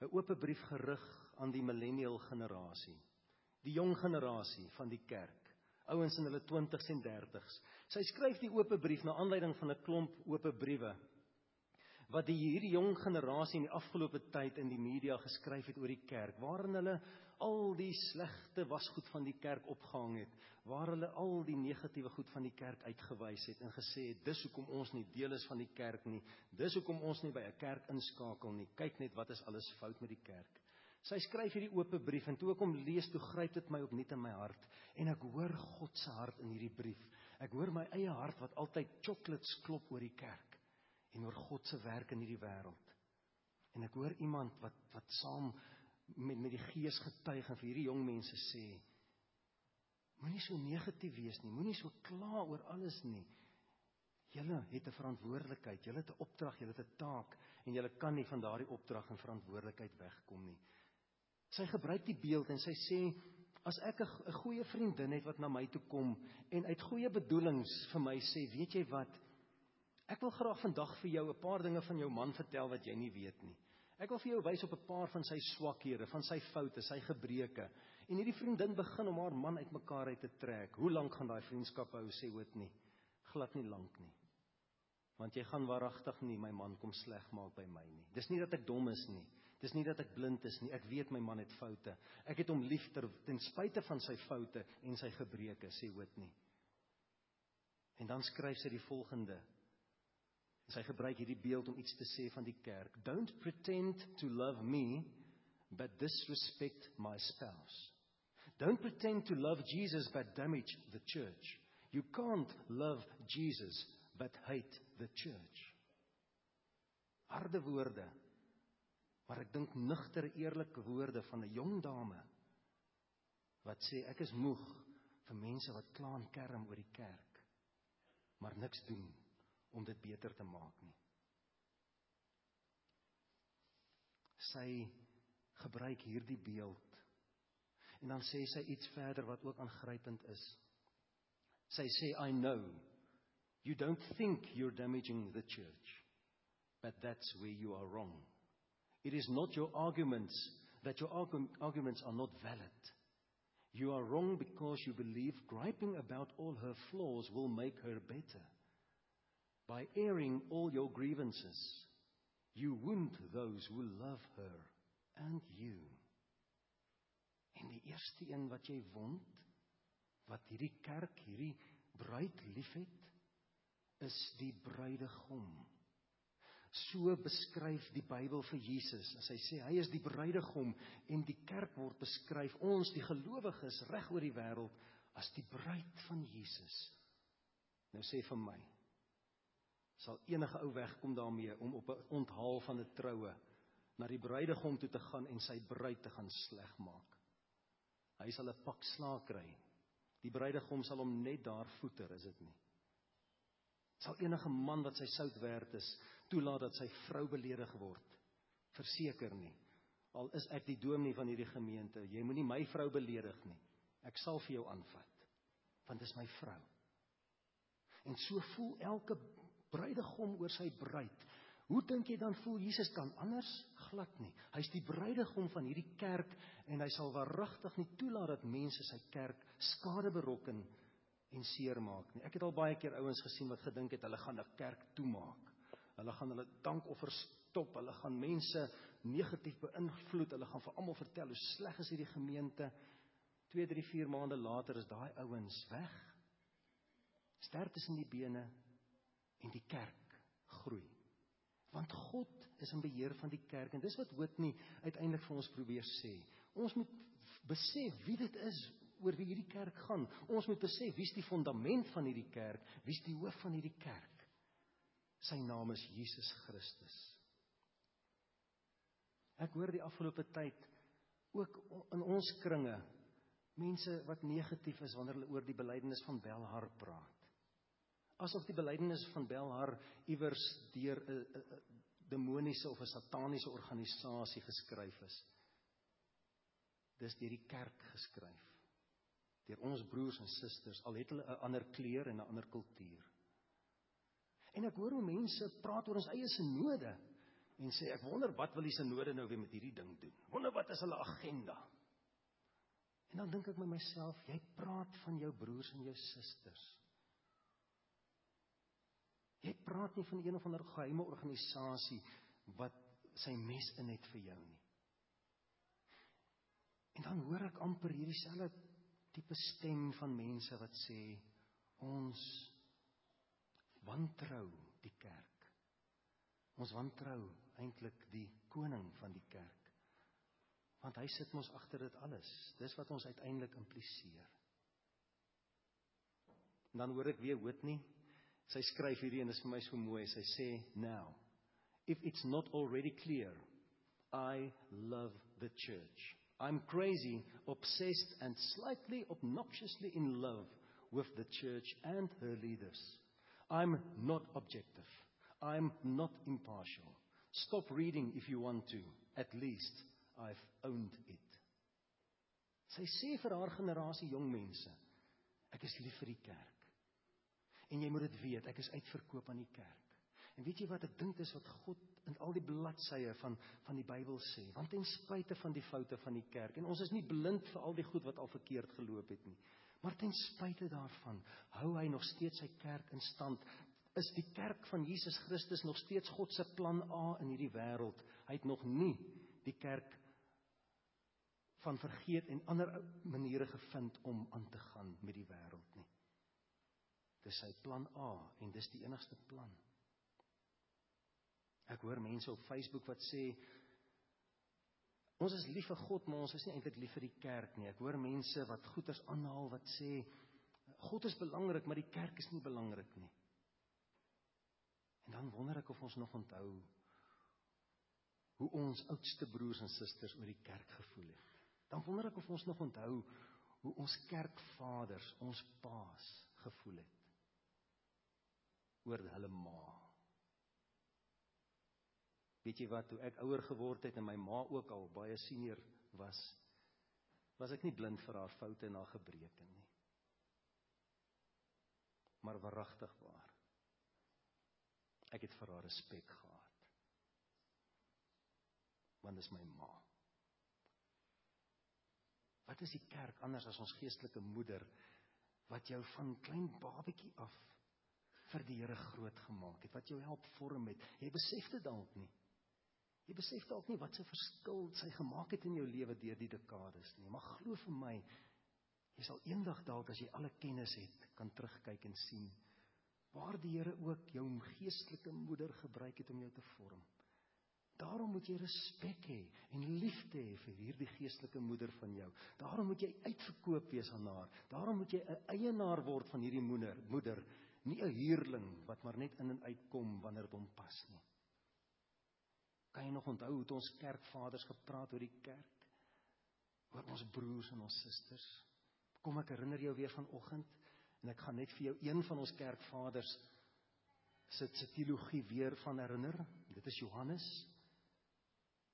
'n oop brief gerig aan die millennial generasie, die jong generasie van die kerk, ouens in hulle 20s en 30s. Sy skryf die oop brief na aanleiding van 'n klomp oop briewe wat die hierdie jong generasie in die afgelope tyd in die media geskryf het oor die kerk, waarin hulle al die slegte wasgoed van die kerk opgehang het, waar hulle al die negatiewe goed van die kerk uitgewys het en gesê het dis hoekom ons nie deel is van die kerk nie, dis hoekom ons nie by 'n kerk inskakel nie. Kyk net wat is alles fout met die kerk. Sy skryf hierdie oop brief en toe ek hom lees, toe gryp dit my opnuut in my hart en ek hoor God se hart in hierdie brief. Ek hoor my eie hart wat altyd chocolates klop oor die kerk en oor God se werk in hierdie wêreld. En ek hoor iemand wat wat saam met met die Gees getuig en vir hierdie jong mense sê: Moenie so negatief wees nie, moenie so kla oor alles nie. Julle het 'n verantwoordelikheid, julle het 'n opdrag, julle het 'n taak en julle kan nie van daardie opdrag en verantwoordelikheid wegkom nie. Sy gebruik die beeld en sy sê as ek 'n goeie vriendin het wat na my toe kom en uit goeie bedoelings vir my sê, weet jy wat? Ek wil graag vandag vir jou 'n paar dinge van jou man vertel wat jy nie weet nie. Ek wil vir jou wys op 'n paar van sy swakhede, van sy foute, sy gebreke. En hierdie vriendin begin om haar man uitmekaar uit te trek. Hoe lank gaan daai vriendskap hou, sê Hoet nie? Glad nie lank nie. Want jy gaan waaragtig nie my man kom sleg maak by my nie. Dis nie dat ek dom is nie. Dis nie dat ek blind is nie. Ek weet my man het foute. Ek het hom lief ter, ten spyte van sy foute en sy gebreke, sê Hoet nie. En dan skryf sy die volgende Sy gebruik hierdie beeld om iets te sê van die kerk. Don't pretend to love me but disrespect my spouse. Don't pretend to love Jesus but damage the church. You can't love Jesus but hate the church. Harde woorde. Maar ek dink nugter eerlike woorde van 'n jong dame wat sê ek is moeg vir mense wat kla en kerm oor die kerk maar niks doen nie om dit beter te maak nie. Sy gebruik hierdie beeld. En dan sê sy iets verder wat ook aangrypend is. Sy sê I know you don't think you're damaging the church but that's where you are wrong. It is not your arguments that your arguments are not valid. You are wrong because you believe griping about all her flaws will make her better. By airing all your grievances, you wound those who love her and you. En die eerste een wat jy wond, wat hierdie kerk, hierdie bruid liefhet, is die bruidegom. So beskryf die Bybel vir Jesus. As hy sê hy is die bruidegom en die kerk word beskryf ons die gelowiges reg oor die wêreld as die bruid van Jesus. Nou sê vir my, sal enige ou wegkom daarmee om op 'n onthaal van 'n troue na die bruidegom toe te gaan en sy bruid te gaan slegmaak. Hy sal 'n pak slaag kry. Die bruidegom sal hom net daar voeter, is dit nie? Sal enige man wat sy sout werd is, toelaat dat sy vrou beledig word? Verseker nie. Al is ek die dominee van hierdie gemeente, jy moenie my vrou beledig nie. Ek sal vir jou aanvat, want dit is my vrou. En so voel elke bruidegom oor sy bruid. Hoe dink jy dan voel Jesus dan anders? Glad nie. Hy's die bruidegom van hierdie kerk en hy sal waaragtig nie toelaat dat mense sy kerk skade berokken en seermaak nie. Ek het al baie keer ouens gesien wat gedink het hulle gaan 'n kerk toemaak. Hulle gaan hulle dankoffers stop, hulle gaan mense negatief beïnvloed, hulle gaan vir almal vertel hoe sleg is hierdie gemeente. 2, 3, 4 maande later is daai ouens weg. Sterktes in die bene, en die kerk groei. Want God is in beheer van die kerk en dis wat Whitney uiteindelik vir ons probeer sê. Ons moet besef wie dit is oor wie hierdie kerk gaan. Ons moet besef wie's die fundament van hierdie kerk, wie's die hoof van hierdie kerk. Sy naam is Jesus Christus. Ek hoor die afgelope tyd ook in ons kringe mense wat negatief is wanneer hulle oor die belydenis van Belhar praat asof die belydenis van Belhar iewers deur 'n demoniese of 'n sataniese organisasie geskryf is. Dis deur die kerk geskryf. Deur ons broers en susters, al het hulle 'n ander kleur en 'n ander kultuur. En ek hoor hoe mense praat oor ons eie sinode en sê ek wonder wat wil die sinode nou weer met hierdie ding doen? Wonder wat is hulle agenda? En dan dink ek met myself, jy praat van jou broers en jou susters. Jy praat nie van een of ander geheime organisasie wat sy mes in het vir jou nie. En dan hoor ek amper hierdie selfde tipe stem van mense wat sê ons wantrou die kerk. Ons wantrou eintlik die koning van die kerk. Want hy sit mos agter dit alles. Dis wat ons uiteindelik impliseer. En dan hoor ek weer Whitney. Sy skryf hierdie en dit is vir my so mooi. Sy sê now if it's not already clear I love the church. I'm crazy, obsessed and slightly obnoxiously in love with the church and her leaders. I'm not objective. I'm not impartial. Stop reading if you want to. At least I've owned it. Sy sê vir haar generasie jong mense, ek is lief vir die kerk. En jy moet dit weet, ek is uitverkoop aan die kerk. En weet jy wat ek dink is wat God in al die bladsye van van die Bybel sê, want ten spyte van die foute van die kerk en ons is nie blind vir al die goed wat al verkeerd geloop het nie. Maar ten spyte daarvan hou hy nog steeds sy kerk in stand. Is die kerk van Jesus Christus nog steeds God se plan A in hierdie wêreld? Hy het nog nie die kerk van vergeet en ander maniere gevind om aan te gaan met die wêreld nie. Dis sy plan A en dis die enigste plan. Ek hoor mense op Facebook wat sê ons is lief vir God, maar ons is nie eintlik lief vir die kerk nie. Ek hoor mense wat goeters aanhaal wat sê God is belangrik, maar die kerk is nie belangrik nie. En dan wonder ek of ons nog onthou hoe ons oudste broers en susters oor die kerk gevoel het. Dan wonder ek of ons nog onthou hoe ons kerkvaders, ons paas gevoel het oor hulle ma. Weet jy wat, toe ek ouer geword het en my ma ook al baie senior was, was ek nie blind vir haar foute en haar gebreke nie. Maar waaragtig waar. Ek het vir haar respek gehad. Want dit is my ma. Wat is die kerk anders as ons geestelike moeder wat jou van klein babetjie af vir die Here groot gemaak het, wat jou help vorm het. Jy besef dit dalk nie. Jy besef dalk nie wat 'n verskil sy gemaak het in jou lewe deur die dekades nie, maar glo vir my, jy sal eendag dalk as jy alle kennis het, kan terugkyk en sien waar die Here ook jou geestelike moeder gebruik het om jou te vorm. Daarom moet jy respek hê en liefde hê vir hierdie geestelike moeder van jou. Daarom moet jy uitverkoop wees aan haar. Daarom moet jy 'n eienaar word van hierdie moeder, moeder, nie 'n huurling wat maar net in en uit kom wanneer dit hom pas nie. Kan jy nog onthou hoe ons kerkvaders gepraat oor die kerk? Oor ons broers en ons susters. Kom ek herinner jou weer vanoggend en ek gaan net vir jou een van ons kerkvaders se se teologie weer van herinner. Dit is Johannes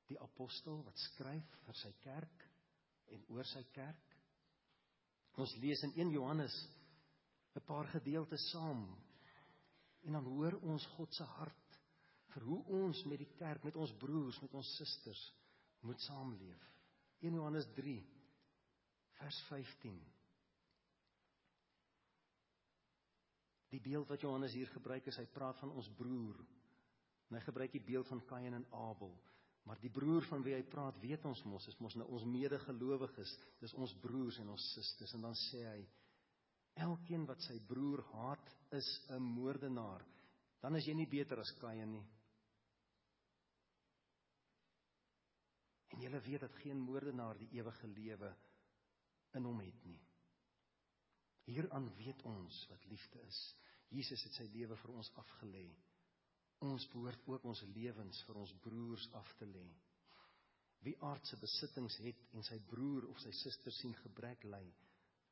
die apostel wat skryf vir sy kerk en oor sy kerk. Ons lees in 1 Johannes 'n paar gedeeltes saam. En dan hoor ons God se hart vir hoe ons met die kerk, met ons broers, met ons susters moet saamleef. 1 Johannes 3 vers 15. Die beeld wat Johannes hier gebruik is, hy praat van ons broer. En hy gebruik die beeld van Kain en Abel. Maar die broer van wie hy praat, weet ons mos, is mos nou ons medegelowiges, dis ons broers en ons susters en dan sê hy elkeen wat sy broer haat is 'n moordenaar. Dan is jy nie beter as Kain nie. En julle weet dat geen moordenaar die ewige lewe in hom het nie. Hieraan weet ons wat liefde is. Jesus het sy lewe vir ons afgelê. Ons behoort ook ons lewens vir ons broers af te lê. Wie aardse besittings het en sy broer of sy suster sien gebrek ly,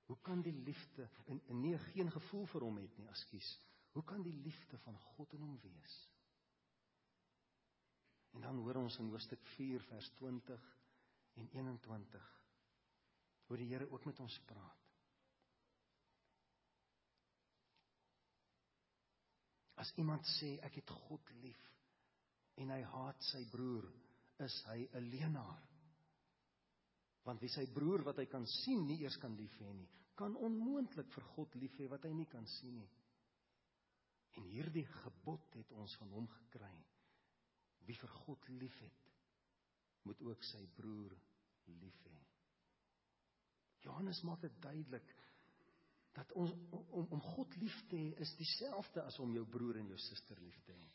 hoe kan die liefde en, en nie geen gevoel vir hom het nie, askies. Hoe kan die liefde van God in hom wees? En dan hoor ons in hoofstuk 4 vers 20 en 21 hoe die Here ook met ons praat. As iemand sê ek het God lief, en hy haat sy broer, is hy 'n leenaar. Want wie sy broer wat hy kan sien nie eers kan lief hê nie, kan onmoontlik vir God lief hê wat hy nie kan sien nie. En hierdie gebod het ons van hom gekry. Wie vir God liefhet, moet ook sy broer lief hê. Johannes maak dit duidelik dat ons om om God lief te hê is dieselfde as om jou broer en jou suster lief te hê.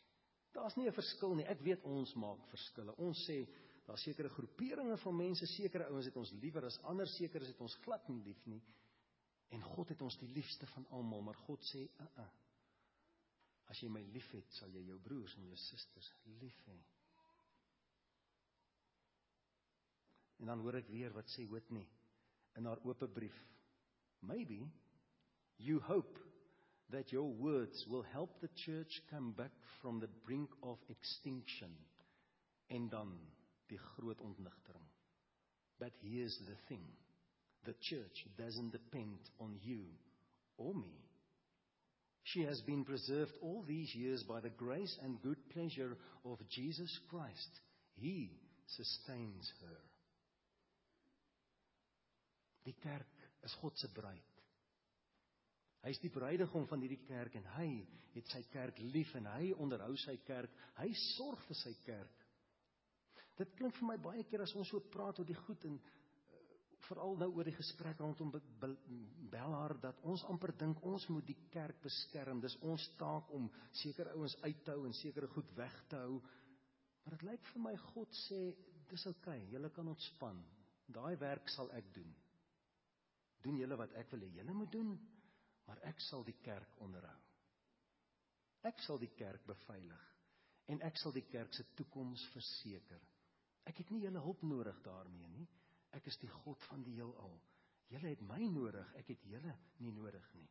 Daar's nie 'n verskil nie. Ek weet ons maak verskille. Ons sê daar's sekere groeperinge van mense, sekere ouens het ons liewer as ander, sekere dit ons glad nie lief nie. En God het ons die liefste van almal, maar God sê, "Uh uh. As jy my liefhet, sal jy jou broers en jou susters lief hê." En dan hoor ek weer wat sê Whitney in haar oop brief. Maybe you hope that your words will help the church come back from the brink of extinction. En dan die groot ontnigtering. But here's the thing. The church doesn't depend on you or me. She has been preserved all these years by the grace and good pleasure of Jesus Christ. He sustains her. Die kerk is God se bruid. Hy is die bruidegom van hierdie kerk en hy het sy kerk lief en hy onderhou sy kerk. Hy sorg vir sy kerk. Dit klink vir my baie keer as ons so praat oor die goed en uh, veral nou oor die gesprek rondom Belhar dat ons amper dink ons moet die kerk beskerm. Dis ons taak om sekere ouens uit te hou en sekere goed weg te hou. Maar dit lyk vir my God sê dis oukei, okay, julle kan ontspan. Daai werk sal ek doen doen julle wat ek wil hê julle moet doen, maar ek sal die kerk onderhou. Ek sal die kerk beveilig en ek sal die kerk se toekoms verseker. Ek het nie julle hulp nodig daarmee nie. Ek is die God van die heelal. Julle het my nodig, ek het julle nie nodig nie.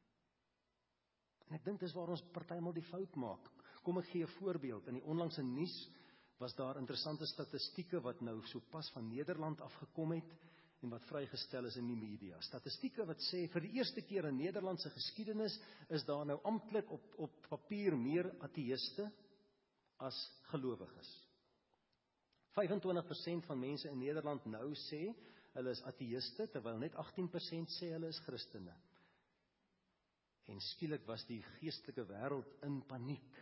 En ek dink dis waar ons partymal die fout maak. Kom ek gee 'n voorbeeld. In die onlangse nuus was daar interessante statistieke wat nou sopas van Nederland afgekom het en wat vrygestel is in die media. Statistieke wat sê vir die eerste keer in Nederlandse geskiedenis is daar nou amptelik op op papier meer ateïste as gelowiges. 25% van mense in Nederland nou sê hulle is ateïste terwyl net 18% sê hulle is Christene. En skielik was die geestelike wêreld in paniek.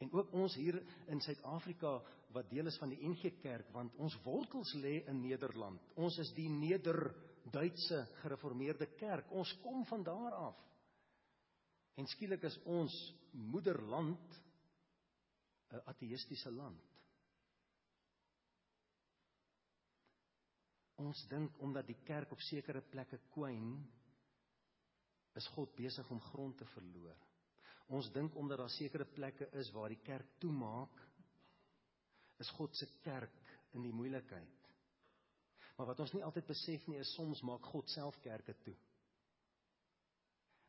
En ook ons hier in Suid-Afrika wat deel is van die NG Kerk want ons wortels lê in Nederland. Ons is die Neder-Duitse Gereformeerde Kerk. Ons kom van daar af. En skielik is ons moederland 'n ateïstiese land. Ons dink omdat die kerk op sekere plekke kwyn is God besig om grond te verloor. Ons dink omdat daar sekere plekke is waar die kerk toemaak, is God se kerk in die moeilikheid. Maar wat ons nie altyd besef nie is soms maak God self kerke toe.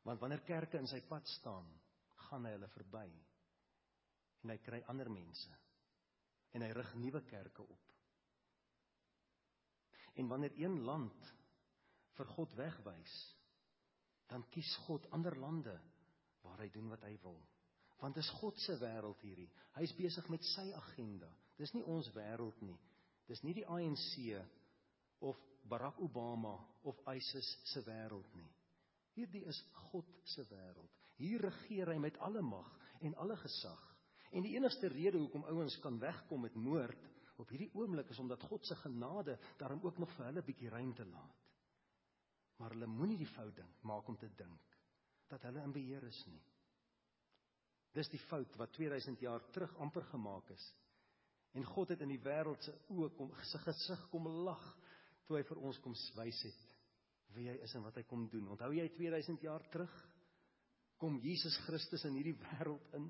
Want wanneer kerke in sy pad staan, gaan hy hulle verby. En hy kry ander mense. En hy rig nuwe kerke op. En wanneer een land vir God wegwys, dan kies God ander lande waar hy doen wat hy wil. Want dis God se wêreld hierdie. Hy's besig met sy agenda. Dis nie ons wêreld nie. Dis nie die ANC of Barack Obama of ISIS se wêreld nie. Hierdie is God se wêreld. Hier regeer hy met alle mag en alle gesag. En die enigste rede hoekom ouens kan wegkom met moord op hierdie oomblik is omdat God se genade daarom ook nog vir hulle bietjie ruimte laat. Maar hulle moenie die fout dink maak om te dink dat hulle in beheer is nie. Dis die fout wat 2000 jaar terug amper gemaak is. En God het in die wêreld se oë kom sy gesig kom lag toe hy vir ons kom wys het wie hy is en wat hy kom doen. Onthou jy 2000 jaar terug kom Jesus Christus in hierdie wêreld in.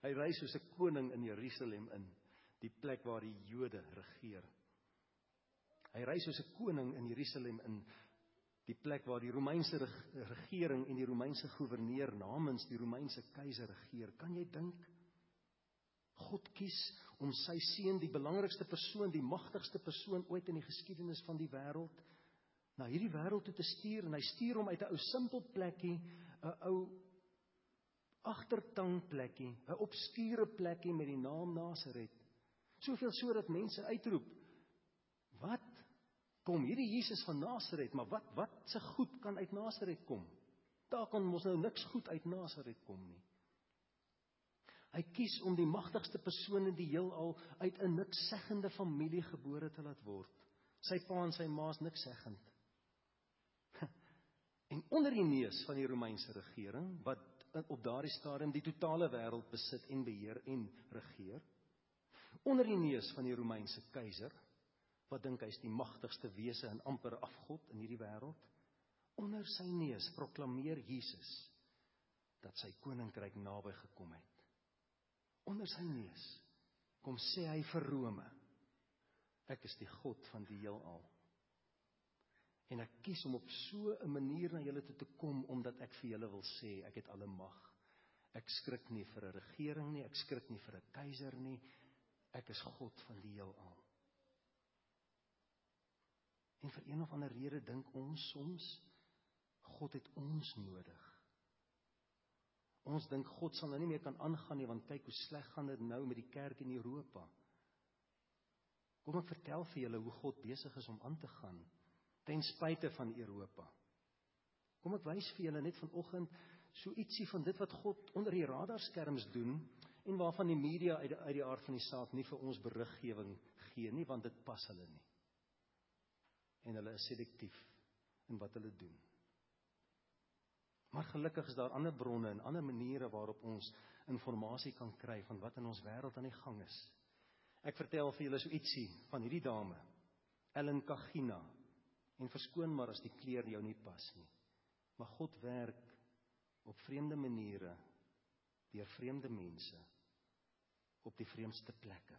Hy ry soos 'n koning in Jerusalem in, die plek waar die Jode regeer. Hy ry soos 'n koning in Jerusalem in die plek waar die Romeinse regering en die Romeinse goewerneur namens die Romeinse keiser regeer. Kan jy dink? God kies om sy seun, die belangrikste persoon, die magtigste persoon ooit in die geskiedenis van die wêreld, na hierdie wêreld toe te stuur en hy stuur hom uit 'n ou simpel plekkie, 'n ou agtertangplekkie, 'n obskure plekkie met die naam Nasaret. Soveel sodat mense uitroep: "Wat? Kom hierdie Jesus van Nasaret, maar wat wat se goed kan uit Nasaret kom? Daar kan mos nou niks goed uit Nasaret kom nie." Hy kies om die magtigste persoon in die heelal uit 'n niksseggende familie gebore te laat word. Sy pa en sy ma is niksseggend. En onder die neus van die Romeinse regering wat op daardie stadium die totale wêreld besit en beheer en regeer. Onder die neus van die Romeinse keiser wat dink hy's die magtigste wese en amper afgod in hierdie wêreld. Onder sy neus proklameer Jesus dat sy koninkryk naby gekom het. Onder sy neus kom sê hy vir Rome ek is die god van die heelal en ek kies om op so 'n manier na julle toe te kom omdat ek vir julle wil sê ek het alle mag. Ek skrik nie vir 'n regering nie, ek skrik nie vir 'n keiser nie. Ek is God van die heelal. En vir een of ander rede dink ons soms God het ons nodig. Ons dink God sal nou nie meer kan aangaan nie want kyk hoe sleg gaan dit nou met die kerk in Europa. Kom ek vertel vir julle hoe God besig is om aan te gaan ten spyte van Europa. Kom ek wys vir julle net vanoggend so ietsie van dit wat God onder die radarskerms doen en waarvan die media uit die, uit die aard van die saak nie vir ons beriggewing gee nie want dit pas hulle nie. En hulle is selektief in wat hulle doen. Maar gelukkig is daar ander bronne en ander maniere waarop ons inligting kan kry van wat in ons wêreld aan die gang is. Ek vertel vir julle so ietsie van hierdie dame, Ellen Kagina, En verskoon maar as die kleer jou nie pas nie. Maar God werk op vreemde maniere deur vreemde mense op die vreemdste plekke.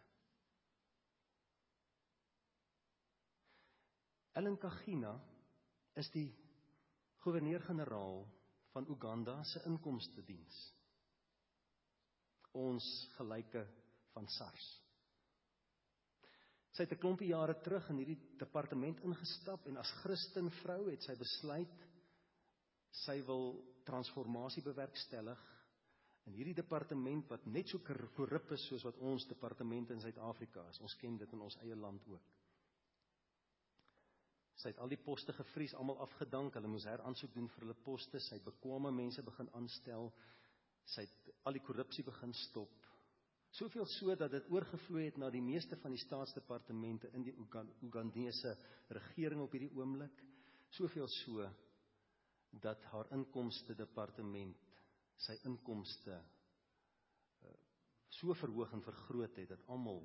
Ellen Kagina is die goewerneur-generaal van Uganda se inkomste diens. Ons gelyke van SARS. Sy het 'n klompie jare terug in hierdie departement ingestap en as Christen vrou het sy besluit sy wil transformasie bewerkstellig in hierdie departement wat net so korrup is soos wat ons departemente in Suid-Afrika is. Ons ken dit in ons eie land ook. Sy het al die poste gevries, almal afgedank. Hulle moes heraansoek doen vir hulle poste. Sy het bekwame mense begin aanstel. Sy het al die korrupsie begin stop. Soveel so dat dit oorgevloei het na die meeste van die staatsdepartemente in die Ugandese regering op hierdie oomblik. Soveel so dat haar inkomste departement sy inkomste uh, so verhoog en vergroot het dat almal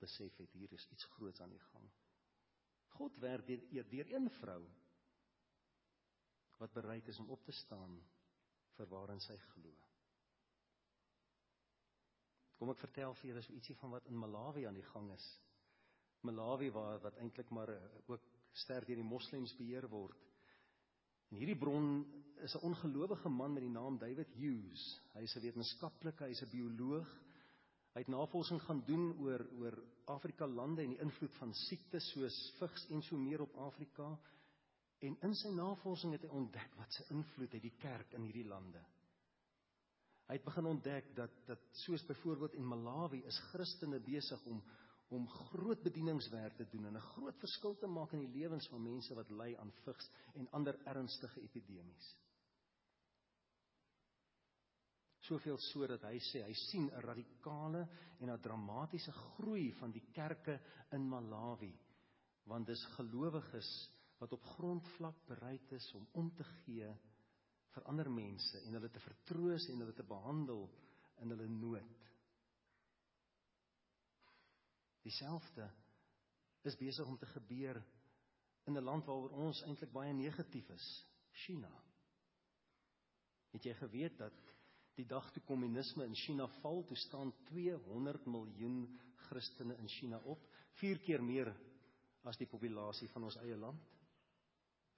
besef het hier is iets groots aan die gang. God werk deur deur een vrou wat bereid is om op te staan vir waarin sy glo. Kom ek vertel vir julle so ietsie van wat in Malawi aan die gang is. Malawi waar wat eintlik maar eh, ook sterk deur die moslems beheer word. En hierdie bron is 'n ongelowige man met die naam David Hughes. Hy is 'n wetenskaplike, hy's 'n bioloog. Hy het navorsing gaan doen oor oor Afrika lande en die invloed van siektes soos vigs en so meer op Afrika. En in sy navorsing het hy ontdek wat se invloed het die kerk in hierdie lande. Hy het begin ontdek dat dat soos byvoorbeeld in Malawi is Christene besig om om groot bedieningswerk te doen en 'n groot verskil te maak in die lewens van mense wat ly aan vigs en ander ernstige epidemies. Soveel so dat hy sê hy sien 'n radikale en 'n dramatiese groei van die kerke in Malawi want dis gelowiges wat op grondvlak bereid is om om te gee vir ander mense en hulle te vertroos en hulle te behandel in hulle nood. Dieselfde is besig om te gebeur in 'n land waaroor ons eintlik baie negatief is, China. Het jy geweet dat die dag toe kommunisme in China val, toe staan 200 miljoen Christene in China op, 4 keer meer as die populasie van ons eie land?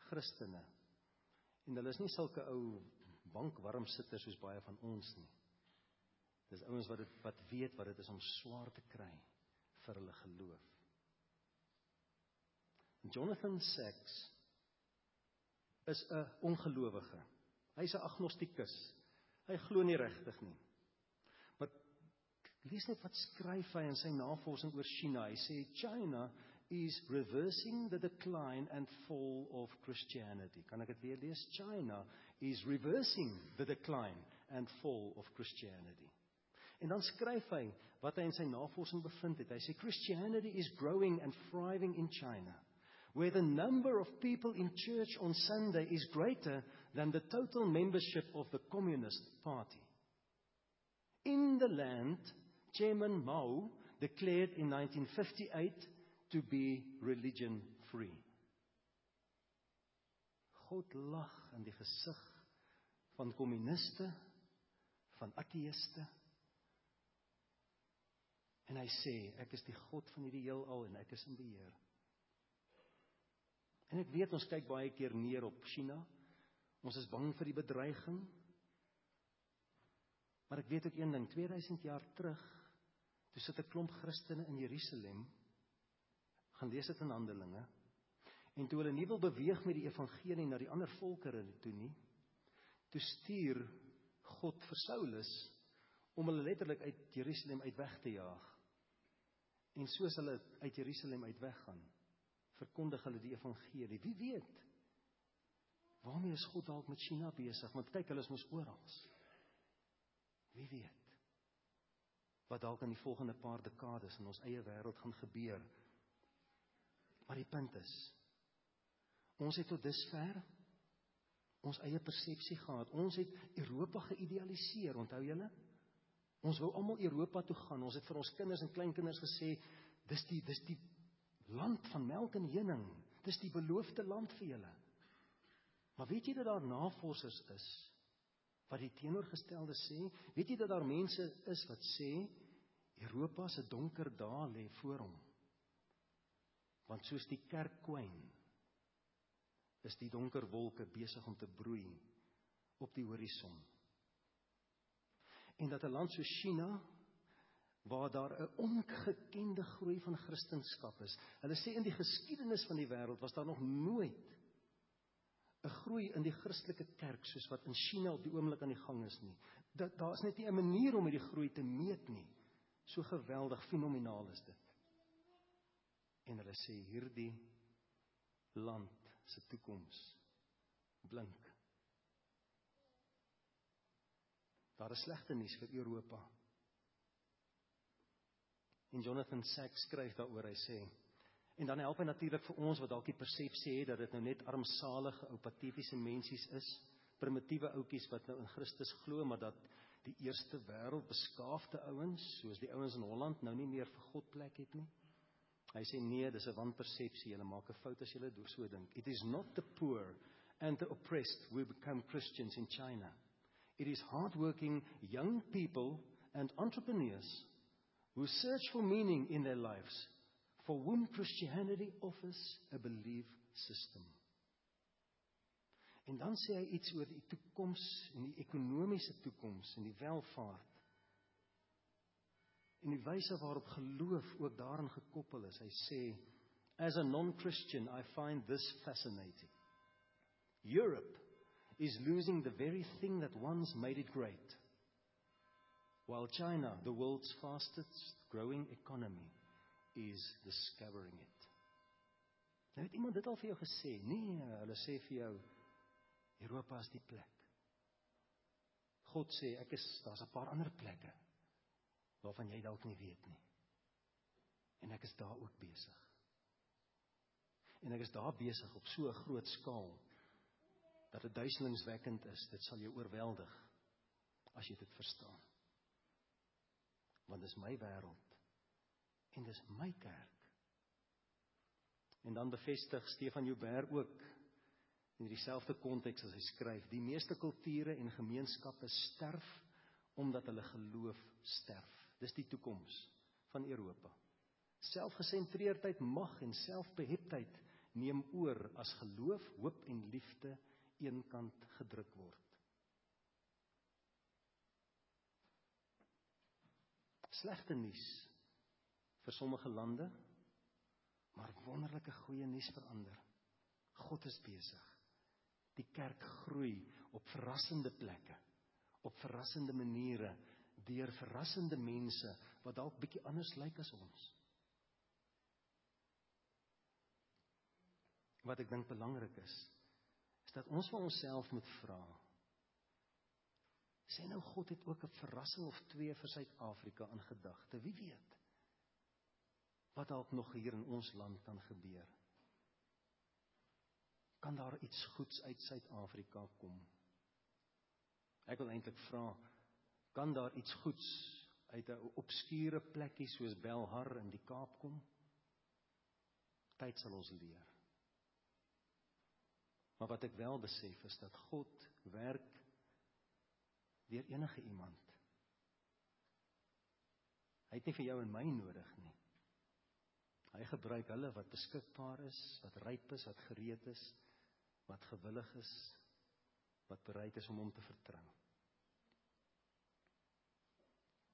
Christene En hulle is nie sulke ou bankwarm sitters soos baie van ons nie. Dis ouens wat dit wat weet wat dit is om swaar te kry vir hulle geloof. Jonathan Sacks is 'n ongelowige. Hy's 'n agnostikus. Hy glo nie regtig nie. Maar lees net wat skryf hy in sy navorsing oor China. Hy sê China is reversing the decline and fall of Christianity. Kan ek dit weer lees? China is reversing the decline and fall of Christianity. En dan skryf hy wat hy in sy navorsing bevind het. Hy sê Christianity is growing and thriving in China where the number of people in church on Sunday is greater than the total membership of the Communist Party. In the land, Chairman Mao declared in 1958 to be religion free. God lag in die gesig van kommuniste, van ateëste. En hy sê, ek is die God van hierdie heelal en ek is in beheer. En ek weet ons kyk baie keer neer op China. Ons is bang vir die bedreiging. Maar ek weet ook een ding, 2000 jaar terug, toe sit 'n klomp Christene in Jerusalem, gaan lees dit in Handelinge. En toe hulle nie wil beweeg met die evangelie na die ander volkere toe nie, toe stuur God vir Saulus om hulle letterlik uit Jerusalem uit weg te jaag. En soos hulle uit Jerusalem uit weggaan, verkondig hulle die evangelie. Wie weet? Waarmee is God dalk met China besig? Want kyk, hulle is mos oral. Wie weet? Wat dalk in die volgende paar dekades in ons eie wêreld gaan gebeur. Maar die punt is ons het tot dusver ons eie persepsie gehad. Ons het Europa geïdealiseer, onthou julle? Ons wou almal Europa toe gaan. Ons het vir ons kinders en kleinkinders gesê dis die dis die land van melk en honing. Dis die beloofde land vir julle. Maar weet jy dat daar navorsers is wat die teenoorgestelde sê? Weet jy dat daar mense is wat sê Europa se donker dae lê voor hom? Want soos die kerk kwyn is die donker wolke besig om te broei op die horison. En dat 'n land so China waar daar 'n ongekende groei van kristendom is. Hulle sê in die geskiedenis van die wêreld was daar nog nooit 'n groei in die Christelike kerk soos wat in China op die oomblik aan die gang is nie. Dat daar's net nie 'n manier om hierdie groei te meet nie. So geweldig fenomenaal is dit. En hulle sê hierdie land se toekoms blink. Daar is slegte nuus vir Europa. En Jonathan Sacks skryf daaroor, hy sê en dan help hy natuurlik vir ons wat dalk die persepsie het dat dit nou net armsalige ou patetiese mensies is, primitiewe ouetjies wat nou in Christus glo, maar dat die eerste wêreld beskaafde ouens, soos die ouens in Holland nou nie meer vir God plek het nie. Hy sê nee, dis 'n wanpersepsie, jy maak 'n fout as dit so dink. It is not the poor and the oppressed who become Christians in China. It is hardworking young people and entrepreneurs who search for meaning in their lives, for whom Christianity offers a belief system. En dan sê hy iets oor die toekoms en die ekonomiese toekoms en die welvaart. En die wyse waarop geloof ook daarin gekoppel is. Hy sê as a non-Christian I find this fascinating. Europe is losing the very thing that once made it great while China, the world's fastest growing economy, is discovering it. Nou het iemand dit al vir jou gesê? Nee, hulle sê vir jou Europa is die plek. God sê ek is daar's 'n paar ander plekke waarvan jy dalk nie weet nie. En ek is daar ook besig. En ek is daar besig op so 'n groot skaal dat dit duiselingswekkend is. Dit sal jou oorweldig as jy dit verstaan want dis my wêreld en dis my kerk. En dan bevestig Stefan Joubert ook in dieselfde konteks as hy skryf, die meeste kulture en gemeenskappe sterf omdat hulle geloof sterf. Dis die toekoms van Europa. Selfgesentreerdheid, mag en selfbeheptheid neem oor as geloof, hoop en liefde eenkant gedruk word. slegte nuus vir sommige lande, maar wonderlike goeie nuus vir ander. God is besig. Die kerk groei op verrassende plekke, op verrassende maniere deur verrassende mense wat dalk bietjie anders lyk as ons. Wat ek dink belangrik is, is dat ons vir onsself moet vra. Sê nou God het ook 'n verrassing of twee vir Suid-Afrika in gedagte. Wie weet? Wat dalk nog hier in ons land kan gebeur? Kan daar iets goeds uit Suid-Afrika kom? Ek wil eintlik vra, kan daar iets goeds uit 'n obskure plekkie soos Belhar in die Kaap kom? Tyd sal ons leer. Maar wat ek wel besef is dat God werk deur enige iemand. Hy het nie vir jou en my nodig nie. Hy gebruik hulle wat beskikbaar is, wat ryp is, wat gereed is, wat gewillig is, wat bereid is om hom te vertrou.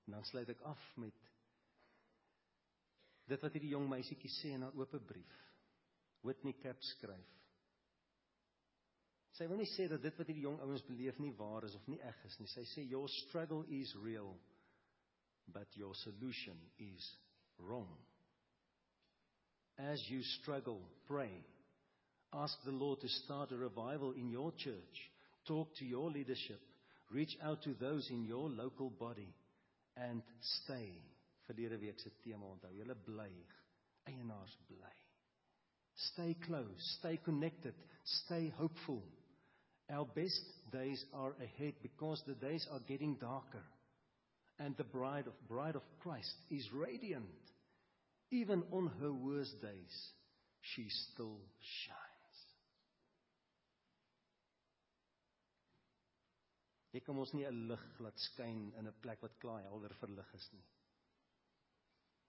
En dan sluit ek af met dit wat hierdie jong meisietjie sê in haar oop brief. Whitney Cap skryf. Sy wil nie sê dat dit wat hierdie jong ouens beleef nie waar is of nie eg is nie. Sy sê your struggle is real but your solution is wrong. As you struggle, pray. Ask the Lord to start a revival in your church. Talk to your leadership. Reach out to those in your local body and stay. Verlede week se tema onthou, julle bly, eienaars bly. Stay close, stay connected, stay hopeful. Our best days are ahead because the days are getting darker. And the bride of bride of Christ is radiant. Even on her worst days, she still shines. Jy kan ons nie 'n lig laat skyn in 'n plek wat klaar helder verlig is nie.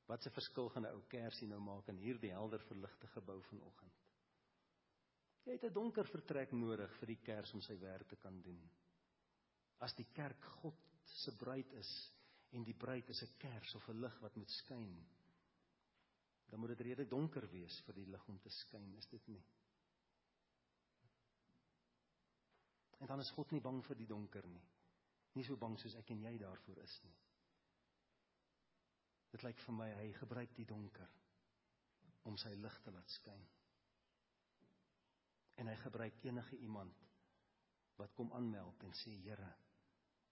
Wat 'n verskil gaan 'n ou kersie nou maak in hierdie helder verligte gebou vanoggend? Jy het 'n donker vertrek nodig vir die kers om sy werk te kan doen. As die kerk God se bruid is en die bruid is 'n kers of 'n lig wat moet skyn, dan moet dit redelik donker wees vir die lig om te skyn, is dit nie? En dan is God nie bang vir die donker nie. Nie so bang soos ek en jy daarvoor is nie. Dit lyk vir my hy gebruik die donker om sy lig te laat skyn. En hy gebruik enige iemand wat kom aanmeld en sê Here,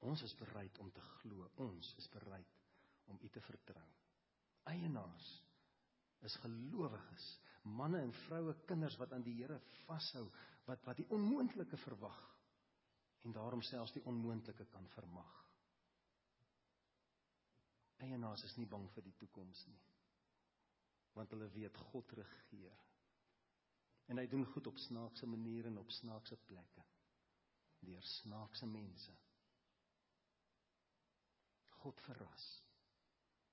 ons is bereid om te glo. Ons is bereid om U te vertrou. Eienaars is gelowiges, manne en vroue, kinders wat aan die Here vashou, wat wat die onmoontlike verwag en daarom selfs die onmoontlike kan vermag. Eienaars is nie bang vir die toekoms nie. Want hulle weet God regeer. En hy doen goed op snaakse maniere en op snaakse plekke. Deur snaakse mense. God verras.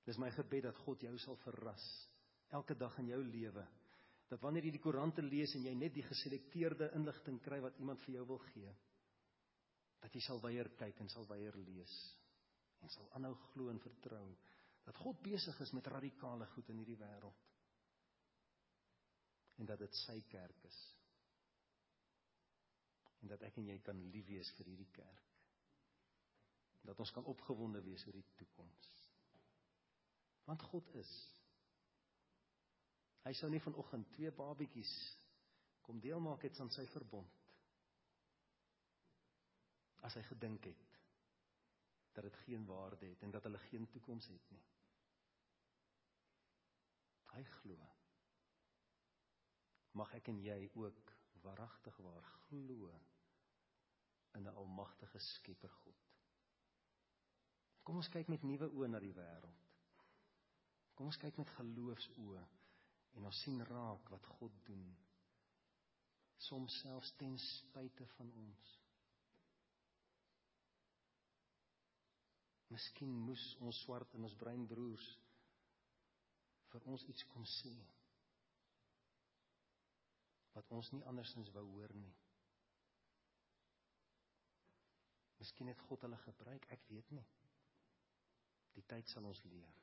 Dis my gebed dat God jou sal verras elke dag in jou lewe. Dat wanneer jy die koerante lees en jy net die geselekteerde inligting kry wat iemand vir jou wil gee, dat jy sal weier kyk en sal weier lees en sal aanhou glo en vertrou dat God besig is met radikale goed in hierdie wêreld en dat dit sy kerk is en dat ek en jy kan lief wees vir hierdie kerk dat ons kan opgewonde wees oor die toekoms want God is hy sou nie vanoggend twee babetjies kom deel maak het aan sy verbond as hy gedink het dat dit geen waarde het en dat hulle geen toekoms het nie. Hy glo. Mag ek en jy ook waaragtig waar glo in 'n almagtige Skepper God. Kom ons kyk met nuwe oë na die wêreld. Kom ons kyk met geloofsoë en ons sien raak wat God doen. Soms selfs ten spyte van ons. Miskien moes ons swart en ons bruin broers vir ons iets kom sê wat ons nie andersins wou hoor nie. Miskien het God hulle gebruik, ek weet nie. Die tyd sal ons leer.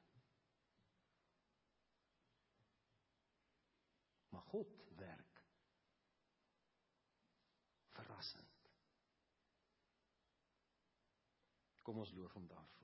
Maar God werk verrassend. Kom ons loof hom daarvoor.